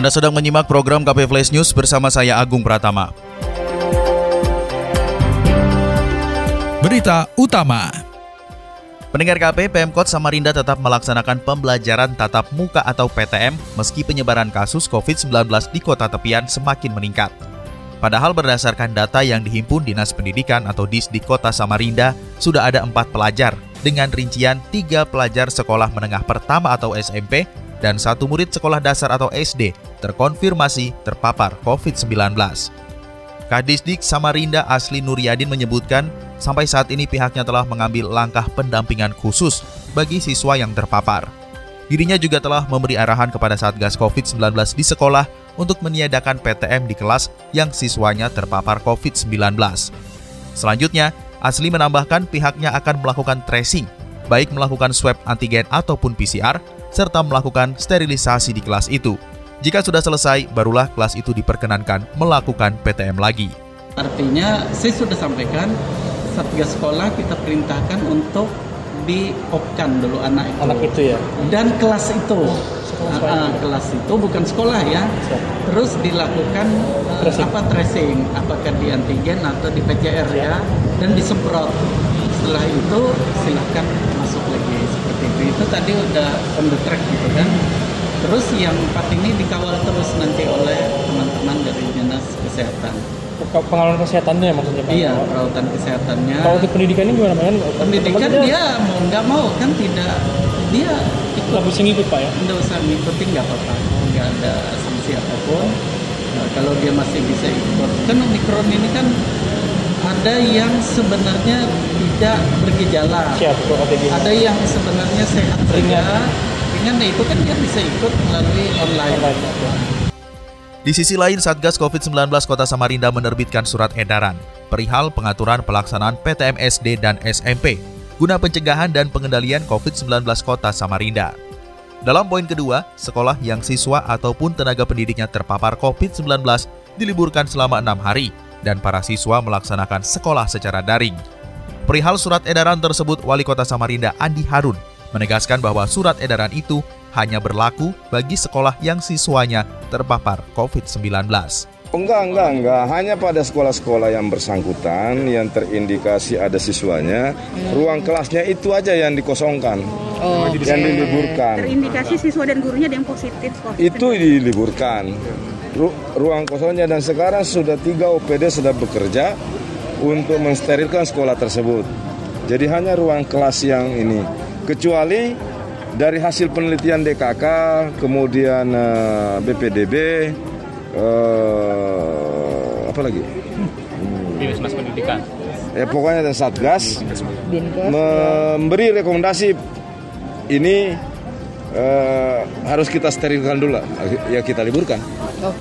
Anda sedang menyimak program KP Flash News bersama saya Agung Pratama. Berita utama. Pendengar KP, Pemkot Samarinda tetap melaksanakan pembelajaran tatap muka atau PTM meski penyebaran kasus COVID-19 di kota tepian semakin meningkat. Padahal berdasarkan data yang dihimpun Dinas Pendidikan atau DIS di kota Samarinda, sudah ada empat pelajar dengan rincian tiga pelajar sekolah menengah pertama atau SMP dan satu murid sekolah dasar atau SD terkonfirmasi terpapar COVID-19. Kadisdik Samarinda Asli Nuryadin menyebutkan, sampai saat ini pihaknya telah mengambil langkah pendampingan khusus bagi siswa yang terpapar. Dirinya juga telah memberi arahan kepada Satgas COVID-19 di sekolah untuk meniadakan PTM di kelas yang siswanya terpapar COVID-19. Selanjutnya, Asli menambahkan pihaknya akan melakukan tracing, baik melakukan swab antigen ataupun PCR, serta melakukan sterilisasi di kelas itu. Jika sudah selesai, barulah kelas itu diperkenankan melakukan PTM lagi. Artinya, saya sudah sampaikan, Satgas Sekolah kita perintahkan untuk diopkan dulu anak itu. Anak itu ya? Dan kelas itu. Uh, kelas itu bukan sekolah ya. Terus dilakukan uh, tracing. apa tracing, apakah di antigen atau di PCR ya, dan disemprot. Setelah itu silahkan masuk lagi seperti itu. Itu tadi udah on the track gitu kan. Terus yang empat ini dikawal terus nanti oleh teman-teman dari dinas kesehatan. Pengawalan kesehatannya maksudnya Pak? Iya, perawatan kesehatannya. Kalau untuk pendidikan ini gimana kan? Pendidikan dia mau nggak mau kan tidak dia ikut. Nggak bisa ngikut Pak ya? Nggak usah ngikutin nggak apa-apa, nggak ada sanksi apa pun. Nah, kalau dia masih bisa ikut, kan omikron ini kan ada yang sebenarnya tidak bergejala. Siap, ada yang sebenarnya sehat ringan. Nah itu kan dia bisa ikut melalui online. Di sisi lain, Satgas COVID-19 Kota Samarinda menerbitkan surat edaran perihal pengaturan pelaksanaan PTM SD dan SMP guna pencegahan dan pengendalian COVID-19 Kota Samarinda. Dalam poin kedua, sekolah yang siswa ataupun tenaga pendidiknya terpapar COVID-19 diliburkan selama enam hari dan para siswa melaksanakan sekolah secara daring. Perihal surat edaran tersebut, Wali Kota Samarinda Andi Harun menegaskan bahwa surat edaran itu hanya berlaku bagi sekolah yang siswanya terpapar COVID-19. Enggak, enggak, enggak. Hanya pada sekolah-sekolah yang bersangkutan yang terindikasi ada siswanya, hmm. ruang kelasnya itu aja yang dikosongkan, oh, yang okay. diliburkan. Terindikasi siswa dan gurunya ada yang positif COVID. Itu diliburkan. Ru ruang kosongnya dan sekarang sudah tiga OPD sudah bekerja untuk mensterilkan sekolah tersebut. Jadi hanya ruang kelas yang ini. Kecuali dari hasil penelitian DKK, kemudian uh, eh, BPDB, uh, eh, apa lagi? Hmm. Pendidikan. Ya pokoknya ada Satgas memberi rekomendasi ini uh, harus kita sterilkan dulu, ya kita liburkan. Oh.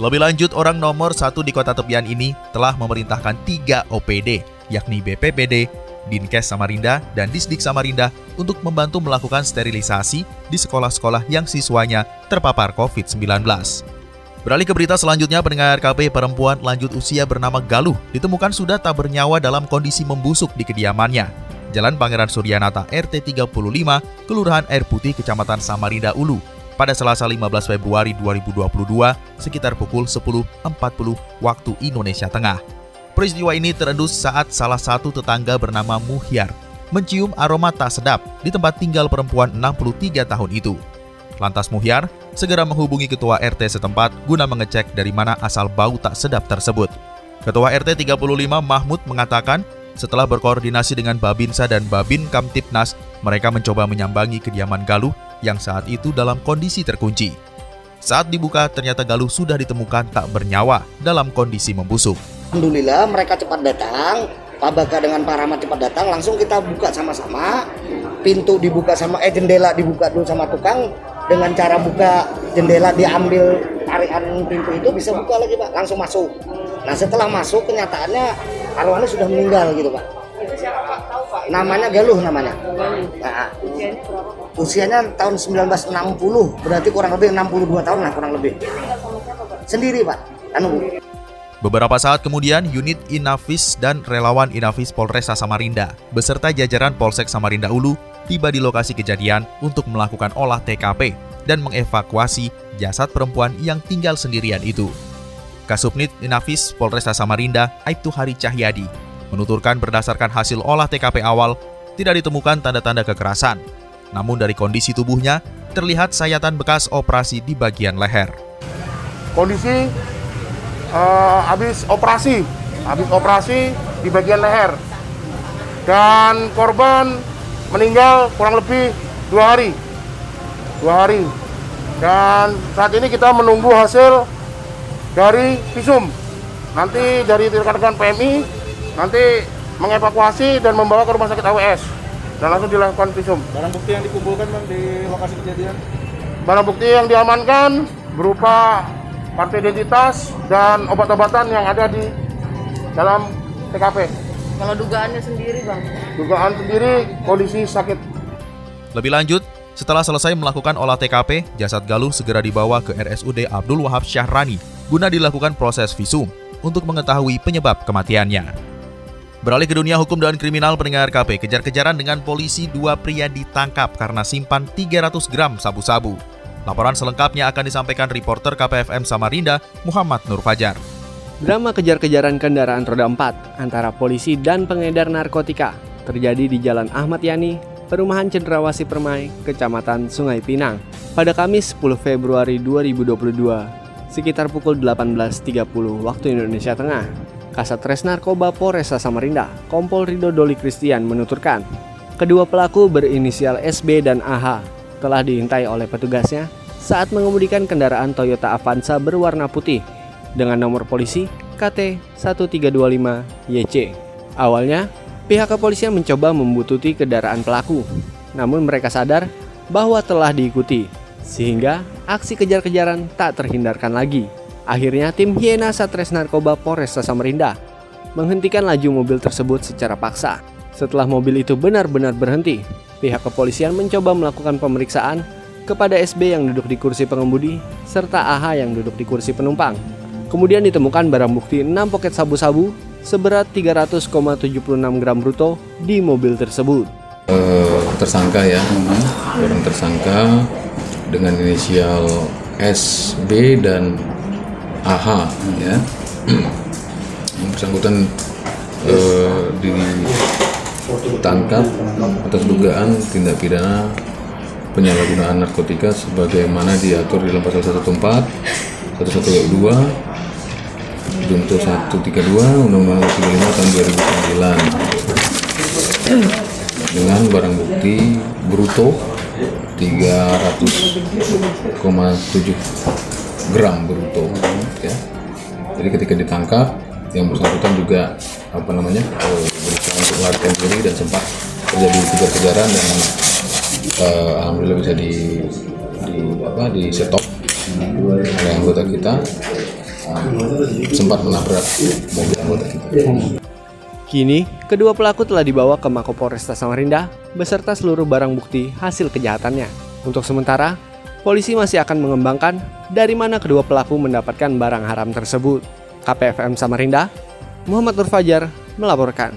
Lebih lanjut, orang nomor satu di kota tepian ini telah memerintahkan tiga OPD, yakni BPPD, Dinkes Samarinda, dan Disdik Samarinda untuk membantu melakukan sterilisasi di sekolah-sekolah yang siswanya terpapar COVID-19. Beralih ke berita selanjutnya, pendengar KP perempuan lanjut usia bernama Galuh ditemukan sudah tak bernyawa dalam kondisi membusuk di kediamannya. Jalan Pangeran Suryanata RT 35, Kelurahan Air Putih, Kecamatan Samarinda Ulu, pada Selasa 15 Februari 2022 sekitar pukul 10.40 waktu Indonesia Tengah. Peristiwa ini terendus saat salah satu tetangga bernama Muhyar mencium aroma tak sedap di tempat tinggal perempuan 63 tahun itu. Lantas Muhyar segera menghubungi ketua RT setempat guna mengecek dari mana asal bau tak sedap tersebut. Ketua RT 35 Mahmud mengatakan setelah berkoordinasi dengan Babinsa dan Babin Kamtipnas, mereka mencoba menyambangi kediaman Galuh yang saat itu dalam kondisi terkunci. Saat dibuka, ternyata Galuh sudah ditemukan tak bernyawa dalam kondisi membusuk. Alhamdulillah mereka cepat datang, Pak Baka dengan Pak Rahmat cepat datang, langsung kita buka sama-sama. Pintu dibuka sama eh jendela dibuka dulu sama tukang. Dengan cara buka jendela diambil tarikan pintu itu bisa buka lagi pak. Langsung masuk. Nah setelah masuk kenyataannya arwahnya sudah meninggal gitu pak. Itu siapa Pak? Tahu Pak? namanya Galuh namanya. Nah, Usianya Pak? usianya tahun 1960 berarti kurang lebih 62 tahun lah kurang lebih. Sendiri pak. Anu. Beberapa saat kemudian, unit Inavis dan relawan Inavis Polresta Samarinda beserta jajaran Polsek Samarinda Ulu tiba di lokasi kejadian untuk melakukan olah TKP dan mengevakuasi jasad perempuan yang tinggal sendirian itu. Kasubnit Inavis Polresta Samarinda, Aibtu Hari Cahyadi, menuturkan berdasarkan hasil olah TKP awal, tidak ditemukan tanda-tanda kekerasan. Namun dari kondisi tubuhnya, terlihat sayatan bekas operasi di bagian leher. kondisi eh, habis operasi, habis operasi di bagian leher. Dan korban meninggal kurang lebih dua hari, dua hari. Dan saat ini kita menunggu hasil dari visum. Nanti dari rekan-rekan PMI nanti mengevakuasi dan membawa ke rumah sakit AWS dan langsung dilakukan visum. Barang bukti yang dikumpulkan bang di lokasi kejadian? Barang bukti yang diamankan berupa kartu identitas dan obat-obatan yang ada di dalam TKP. Kalau dugaannya sendiri Bang? Dugaan sendiri kondisi sakit. Lebih lanjut, setelah selesai melakukan olah TKP, jasad Galuh segera dibawa ke RSUD Abdul Wahab Syahrani guna dilakukan proses visum untuk mengetahui penyebab kematiannya. Beralih ke dunia hukum dan kriminal pendengar KP, kejar-kejaran dengan polisi dua pria ditangkap karena simpan 300 gram sabu-sabu. Laporan selengkapnya akan disampaikan reporter KPFM Samarinda, Muhammad Nur Fajar. Drama kejar-kejaran kendaraan roda 4 antara polisi dan pengedar narkotika terjadi di Jalan Ahmad Yani, Perumahan Cendrawasih Permai, Kecamatan Sungai Pinang, pada Kamis 10 Februari 2022, sekitar pukul 18.30 waktu Indonesia Tengah. Kasat Res Narkoba Polresta Samarinda, Kompol Rido Doli Kristian menuturkan, kedua pelaku berinisial SB dan AH telah diintai oleh petugasnya saat mengemudikan kendaraan Toyota Avanza berwarna putih dengan nomor polisi KT1325YC. Awalnya, pihak kepolisian mencoba membututi kendaraan pelaku, namun mereka sadar bahwa telah diikuti, sehingga aksi kejar-kejaran tak terhindarkan lagi. Akhirnya tim Hiena Satres Narkoba Polresta Samarinda menghentikan laju mobil tersebut secara paksa. Setelah mobil itu benar-benar berhenti, pihak kepolisian mencoba melakukan pemeriksaan kepada SB yang duduk di kursi pengemudi serta AH yang duduk di kursi penumpang. Kemudian ditemukan barang bukti 6 poket sabu-sabu seberat 300,76 gram bruto di mobil tersebut. Eh, tersangka ya, orang tersangka dengan inisial SB dan AH ya. Yang bersangkutan eh, ditangkap atas dugaan tindak pidana penyalahgunaan narkotika sebagaimana diatur di dalam pasal 114, 112, Junto 132 Undang-Undang 35 tahun 2009 dengan barang bukti bruto 300,7 gram bruto ya. Jadi ketika ditangkap yang bersangkutan juga apa namanya eh, berusaha untuk melarikan diri dan sempat terjadi kejar-kejaran dan eh, alhamdulillah bisa di di apa di stop oleh anggota kita sempat menabrak mobil anggota kita. Kini, kedua pelaku telah dibawa ke Mako Polresta Samarinda beserta seluruh barang bukti hasil kejahatannya. Untuk sementara, polisi masih akan mengembangkan dari mana kedua pelaku mendapatkan barang haram tersebut. KPFM Samarinda, Muhammad Nur Fajar melaporkan.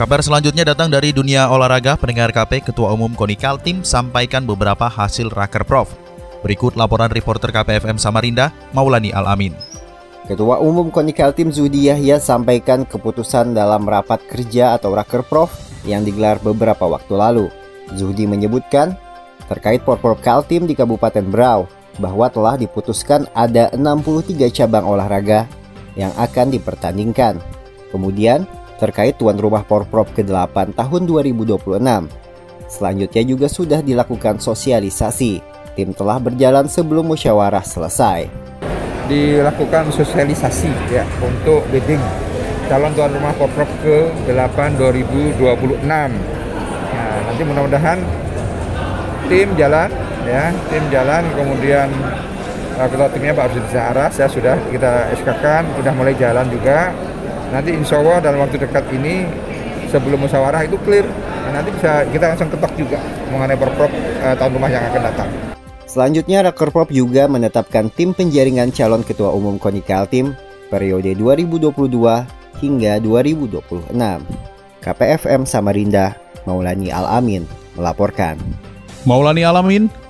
Kabar selanjutnya datang dari dunia olahraga. Pendengar KP Ketua Umum Konikal Tim sampaikan beberapa hasil Raker Prof. Berikut laporan reporter KPFM Samarinda, Maulani Al-Amin. Ketua Umum Konikal Tim Zudi Yahya sampaikan keputusan dalam rapat kerja atau Raker Prof yang digelar beberapa waktu lalu. Zudi menyebutkan terkait Porprov Kaltim di Kabupaten Berau bahwa telah diputuskan ada 63 cabang olahraga yang akan dipertandingkan. Kemudian, terkait tuan rumah Porprov ke-8 tahun 2026. Selanjutnya juga sudah dilakukan sosialisasi. Tim telah berjalan sebelum musyawarah selesai dilakukan sosialisasi ya untuk bidding calon tuan rumah Porprov ke-8 2026. Nah, nanti mudah-mudahan tim jalan ya, tim jalan kemudian ketua timnya Pak Arjun Zahra, saya sudah kita SK-kan, sudah mulai jalan juga. Nanti insya Allah dalam waktu dekat ini sebelum musyawarah itu clear. Nah, nanti bisa kita langsung ketok juga mengenai perprov uh, tahun rumah yang akan datang. Selanjutnya, Rakerprop juga menetapkan tim penjaringan calon ketua umum KONI Kaltim periode 2022 hingga 2026. KPFM Samarinda, Maulani Alamin melaporkan. Maulani Alamin,